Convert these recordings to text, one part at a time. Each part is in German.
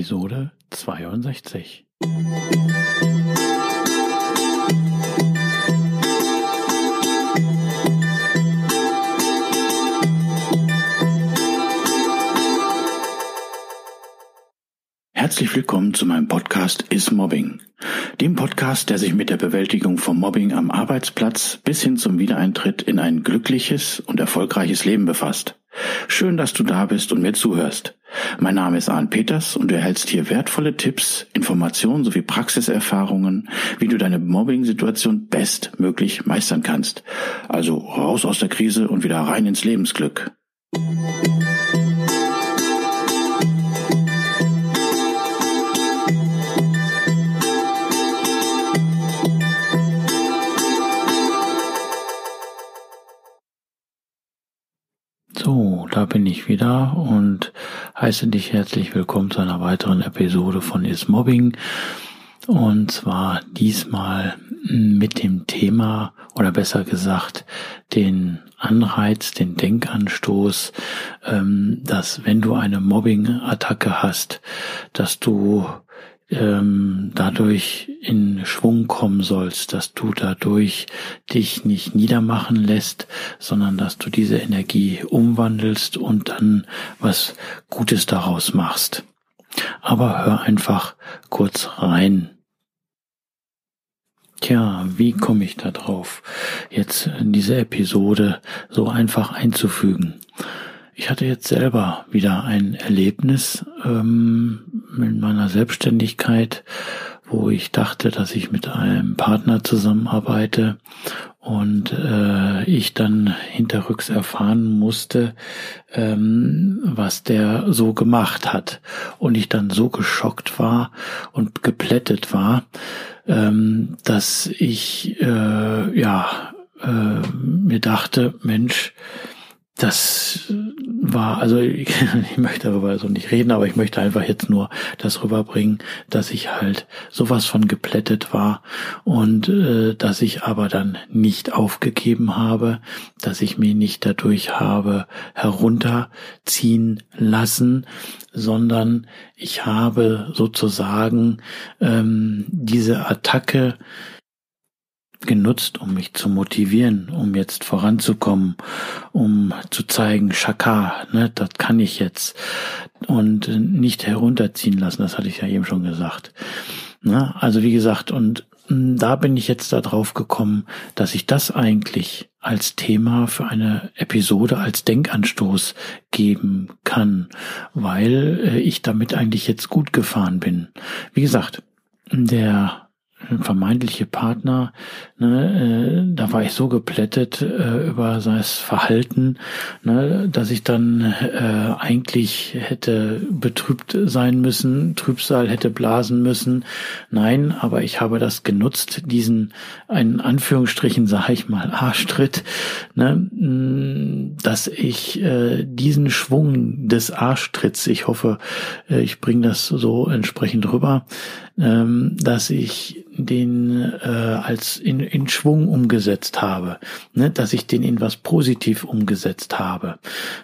Episode 62. Herzlich willkommen zu meinem Podcast Is Mobbing, dem Podcast, der sich mit der Bewältigung von Mobbing am Arbeitsplatz bis hin zum Wiedereintritt in ein glückliches und erfolgreiches Leben befasst. Schön, dass du da bist und mir zuhörst. Mein Name ist Arne Peters und du erhältst hier wertvolle Tipps, Informationen sowie Praxiserfahrungen, wie du deine Mobbing-Situation bestmöglich meistern kannst. Also raus aus der Krise und wieder rein ins Lebensglück. So, da bin ich wieder und heiße dich herzlich willkommen zu einer weiteren Episode von Is Mobbing. Und zwar diesmal mit dem Thema oder besser gesagt den Anreiz, den Denkanstoß, ähm, dass wenn du eine Mobbing-Attacke hast, dass du ähm, dadurch in Schwung kommen sollst, dass du dadurch dich nicht niedermachen lässt, sondern dass du diese Energie umwandelst und dann was Gutes daraus machst. Aber hör einfach kurz rein. Tja, wie komme ich da drauf, jetzt diese Episode so einfach einzufügen? Ich hatte jetzt selber wieder ein Erlebnis ähm, in meiner Selbstständigkeit, wo ich dachte, dass ich mit einem Partner zusammenarbeite und äh, ich dann hinterrücks erfahren musste, ähm, was der so gemacht hat. Und ich dann so geschockt war und geplättet war, ähm, dass ich äh, ja äh, mir dachte, Mensch, das war, also ich, ich, möchte darüber so nicht reden, aber ich möchte einfach jetzt nur das rüberbringen, dass ich halt sowas von geplättet war und äh, dass ich aber dann nicht aufgegeben habe, dass ich mich nicht dadurch habe herunterziehen lassen, sondern ich habe sozusagen ähm, diese Attacke genutzt, um mich zu motivieren, um jetzt voranzukommen, um zu zeigen, Shaka, ne, das kann ich jetzt und nicht herunterziehen lassen, das hatte ich ja eben schon gesagt. Ne? Also wie gesagt, und hm, da bin ich jetzt da drauf gekommen, dass ich das eigentlich als Thema für eine Episode als Denkanstoß geben kann, weil äh, ich damit eigentlich jetzt gut gefahren bin. Wie gesagt, der vermeintliche Partner, ne, äh, da war ich so geplättet äh, über sein Verhalten, ne, dass ich dann äh, eigentlich hätte betrübt sein müssen, Trübsal hätte blasen müssen. Nein, aber ich habe das genutzt, diesen, einen Anführungsstrichen, sage ich mal, Arschtritt, ne, dass ich äh, diesen Schwung des Arschtritts, ich hoffe, äh, ich bringe das so entsprechend rüber, ähm, dass ich den äh, als in, in Schwung umgesetzt habe, ne? dass ich den in was positiv umgesetzt habe.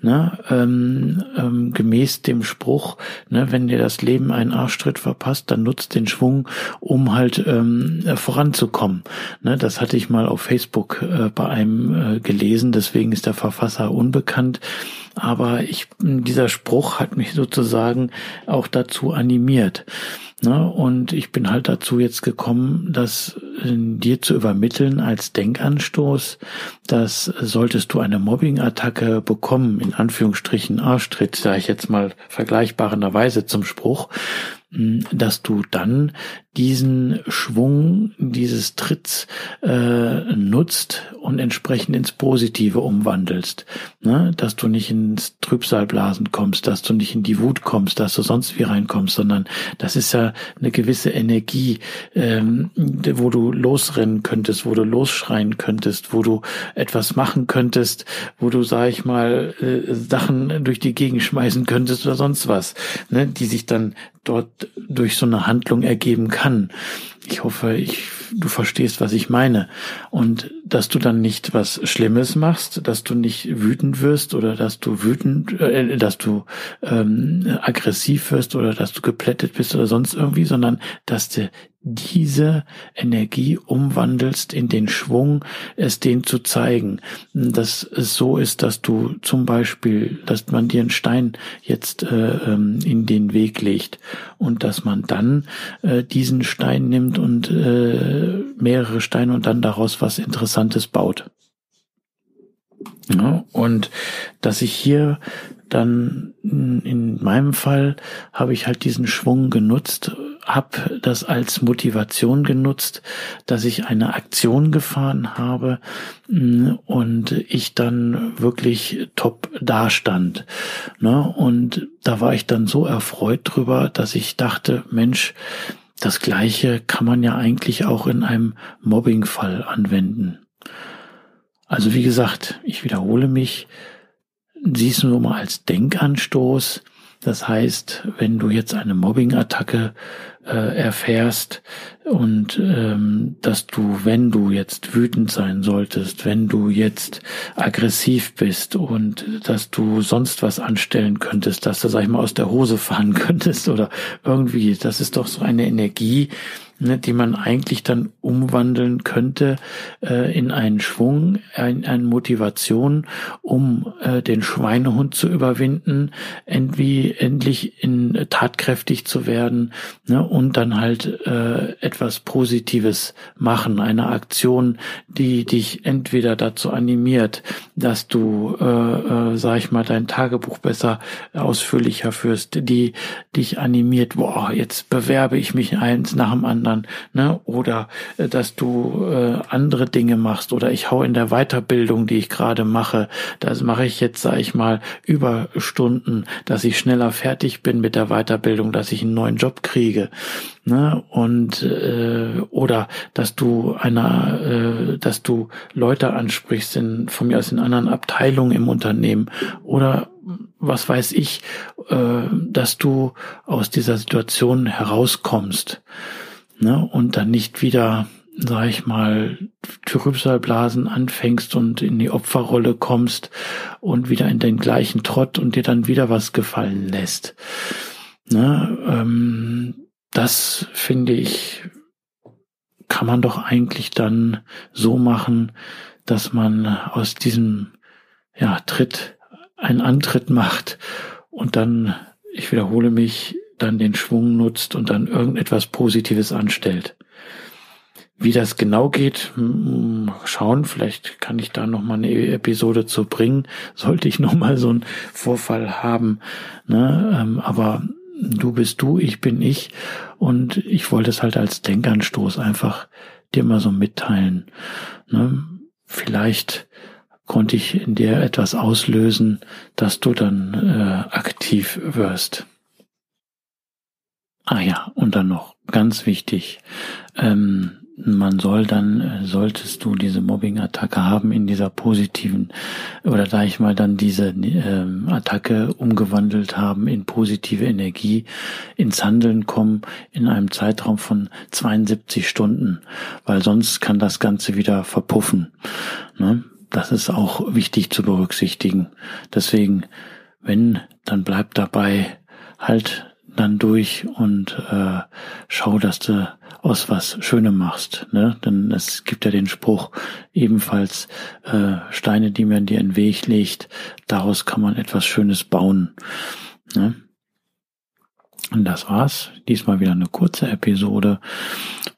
Ne? Ähm, ähm, gemäß dem Spruch, ne, wenn dir das Leben einen Arschtritt verpasst, dann nutzt den Schwung, um halt ähm, voranzukommen. Ne? Das hatte ich mal auf Facebook äh, bei einem äh, gelesen, deswegen ist der Verfasser unbekannt. Aber ich, dieser Spruch hat mich sozusagen auch dazu animiert. Ne? Und ich bin halt dazu jetzt gekommen, das äh, dir zu übermitteln als Denkanstoß, dass solltest du eine Mobbing-Attacke bekommen, in Anführungsstrichen Arschtritt, sage ich jetzt mal vergleichbarenderweise zum Spruch, dass du dann diesen Schwung dieses Tritts äh, nutzt und entsprechend ins Positive umwandelst. Ne? Dass du nicht ins Trübsalblasen kommst, dass du nicht in die Wut kommst, dass du sonst wie reinkommst, sondern das ist ja eine gewisse Energie, ähm, wo du losrennen könntest, wo du losschreien könntest, wo du etwas machen könntest, wo du, sag ich mal, äh, Sachen durch die Gegend schmeißen könntest oder sonst was, ne? die sich dann dort durch so eine Handlung ergeben kann. Ich hoffe, ich, du verstehst, was ich meine. Und dass du dann nicht was Schlimmes machst, dass du nicht wütend wirst oder dass du wütend, äh, dass du ähm, aggressiv wirst oder dass du geplättet bist oder sonst irgendwie, sondern dass du diese Energie umwandelst in den Schwung, es denen zu zeigen, dass es so ist, dass du zum Beispiel, dass man dir einen Stein jetzt äh, ähm, in den Weg legt und dass man dann äh, diesen Stein nimmt und äh, mehrere Steine und dann daraus was Interessantes baut. Ja, und dass ich hier dann in meinem Fall habe ich halt diesen Schwung genutzt, habe das als Motivation genutzt, dass ich eine Aktion gefahren habe mm, und ich dann wirklich top dastand. Ne? Und da war ich dann so erfreut drüber, dass ich dachte, Mensch, das Gleiche kann man ja eigentlich auch in einem Mobbingfall anwenden. Also wie gesagt, ich wiederhole mich, siehst du nur mal als Denkanstoß. Das heißt, wenn du jetzt eine Mobbing-Attacke äh, erfährst und ähm, dass du, wenn du jetzt wütend sein solltest, wenn du jetzt aggressiv bist und dass du sonst was anstellen könntest, dass du, sag ich mal, aus der Hose fahren könntest oder irgendwie, das ist doch so eine Energie, ne, die man eigentlich dann umwandeln könnte äh, in einen Schwung, in eine Motivation, um äh, den Schweinehund zu überwinden, endlich, endlich in tatkräftig zu werden ne, und dann halt äh, etwas Positives machen, eine Aktion, die dich entweder dazu animiert, dass du, äh, äh, sag ich mal, dein Tagebuch besser ausführlicher führst, die dich animiert, boah, jetzt bewerbe ich mich eins nach dem anderen anderen, ne? Oder äh, dass du äh, andere Dinge machst oder ich hau in der Weiterbildung, die ich gerade mache, das mache ich jetzt, sage ich mal, Überstunden, dass ich schneller fertig bin mit der Weiterbildung, dass ich einen neuen Job kriege, ne? Und äh, oder dass du einer, äh, dass du Leute ansprichst in, von mir aus in anderen Abteilungen im Unternehmen oder was weiß ich, äh, dass du aus dieser Situation herauskommst ne, und dann nicht wieder, sag ich mal, Trübsalblasen anfängst und in die Opferrolle kommst und wieder in den gleichen Trott und dir dann wieder was gefallen lässt. Ne, ähm, das finde ich, kann man doch eigentlich dann so machen, dass man aus diesem ja, Tritt einen Antritt macht und dann, ich wiederhole mich, dann den Schwung nutzt und dann irgendetwas Positives anstellt. Wie das genau geht, schauen, vielleicht kann ich da noch mal eine Episode zu bringen, sollte ich noch mal so einen Vorfall haben. Ne? Ähm, aber du bist du, ich bin ich und ich wollte es halt als Denkanstoß einfach dir mal so mitteilen. Ne? Vielleicht konnte ich in dir etwas auslösen, dass du dann äh, aktiv wirst. Ah ja, und dann noch ganz wichtig, ähm, man soll dann, äh, solltest du diese Mobbing-Attacke haben in dieser positiven, oder da ich mal dann diese ähm, Attacke umgewandelt haben in positive Energie, ins Handeln kommen in einem Zeitraum von 72 Stunden, weil sonst kann das Ganze wieder verpuffen. Ne? Das ist auch wichtig zu berücksichtigen. Deswegen, wenn, dann bleibt dabei, halt dann durch und äh, schau, dass du aus was Schönem machst. Ne? Denn es gibt ja den Spruch ebenfalls äh, Steine, die man dir in den Weg legt, daraus kann man etwas Schönes bauen. Ne? Und das war's. Diesmal wieder eine kurze Episode.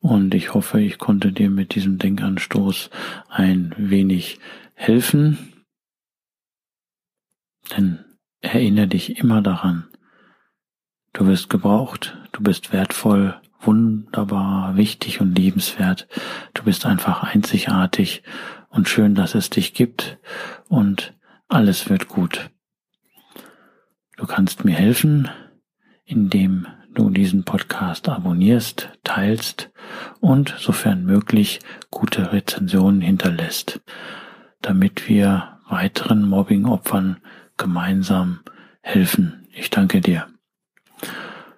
Und ich hoffe, ich konnte dir mit diesem Denkanstoß ein wenig helfen. Denn erinnere dich immer daran, Du wirst gebraucht, du bist wertvoll, wunderbar, wichtig und liebenswert. Du bist einfach einzigartig und schön, dass es dich gibt und alles wird gut. Du kannst mir helfen, indem du diesen Podcast abonnierst, teilst und sofern möglich gute Rezensionen hinterlässt, damit wir weiteren Mobbing-Opfern gemeinsam helfen. Ich danke dir.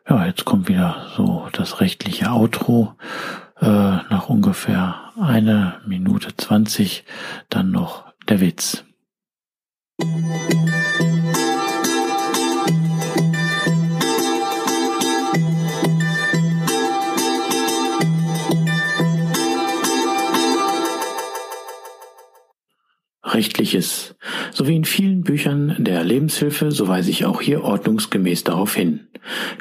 Ja, jetzt kommt wieder so das rechtliche Outro. Äh, nach ungefähr eine Minute zwanzig dann noch der Witz. Rechtliches. So wie in vielen Büchern der Lebenshilfe, so weise ich auch hier ordnungsgemäß darauf hin.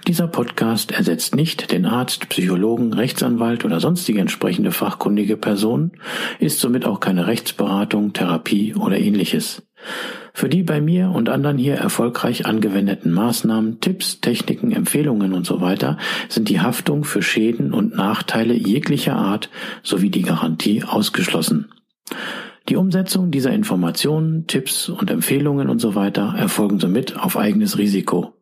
Dieser Podcast ersetzt nicht den Arzt, Psychologen, Rechtsanwalt oder sonstige entsprechende fachkundige Person, ist somit auch keine Rechtsberatung, Therapie oder ähnliches. Für die bei mir und anderen hier erfolgreich angewendeten Maßnahmen, Tipps, Techniken, Empfehlungen und so weiter sind die Haftung für Schäden und Nachteile jeglicher Art sowie die Garantie ausgeschlossen. Die Umsetzung dieser Informationen, Tipps und Empfehlungen und so erfolgen somit auf eigenes Risiko.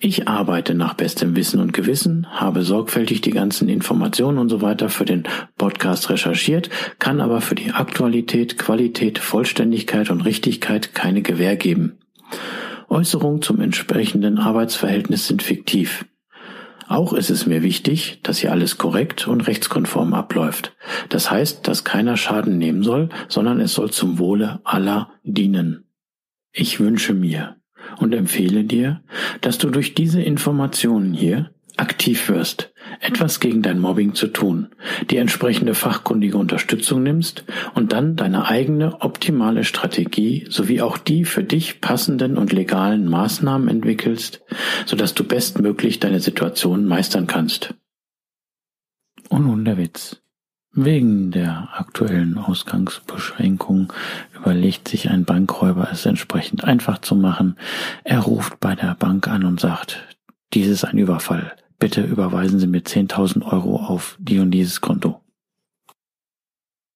Ich arbeite nach bestem Wissen und Gewissen, habe sorgfältig die ganzen Informationen und so weiter für den Podcast recherchiert, kann aber für die Aktualität, Qualität, Vollständigkeit und Richtigkeit keine Gewähr geben. Äußerungen zum entsprechenden Arbeitsverhältnis sind fiktiv. Auch ist es mir wichtig, dass hier alles korrekt und rechtskonform abläuft. Das heißt, dass keiner Schaden nehmen soll, sondern es soll zum Wohle aller dienen. Ich wünsche mir und empfehle dir, dass du durch diese Informationen hier aktiv wirst, etwas gegen dein Mobbing zu tun, die entsprechende fachkundige Unterstützung nimmst und dann deine eigene optimale Strategie sowie auch die für dich passenden und legalen Maßnahmen entwickelst, sodass du bestmöglich deine Situation meistern kannst. Und nun der Witz. Wegen der aktuellen Ausgangsbeschränkung überlegt sich ein Bankräuber es entsprechend einfach zu machen. Er ruft bei der Bank an und sagt, dies ist ein Überfall bitte überweisen Sie mir 10.000 Euro auf dieses Konto.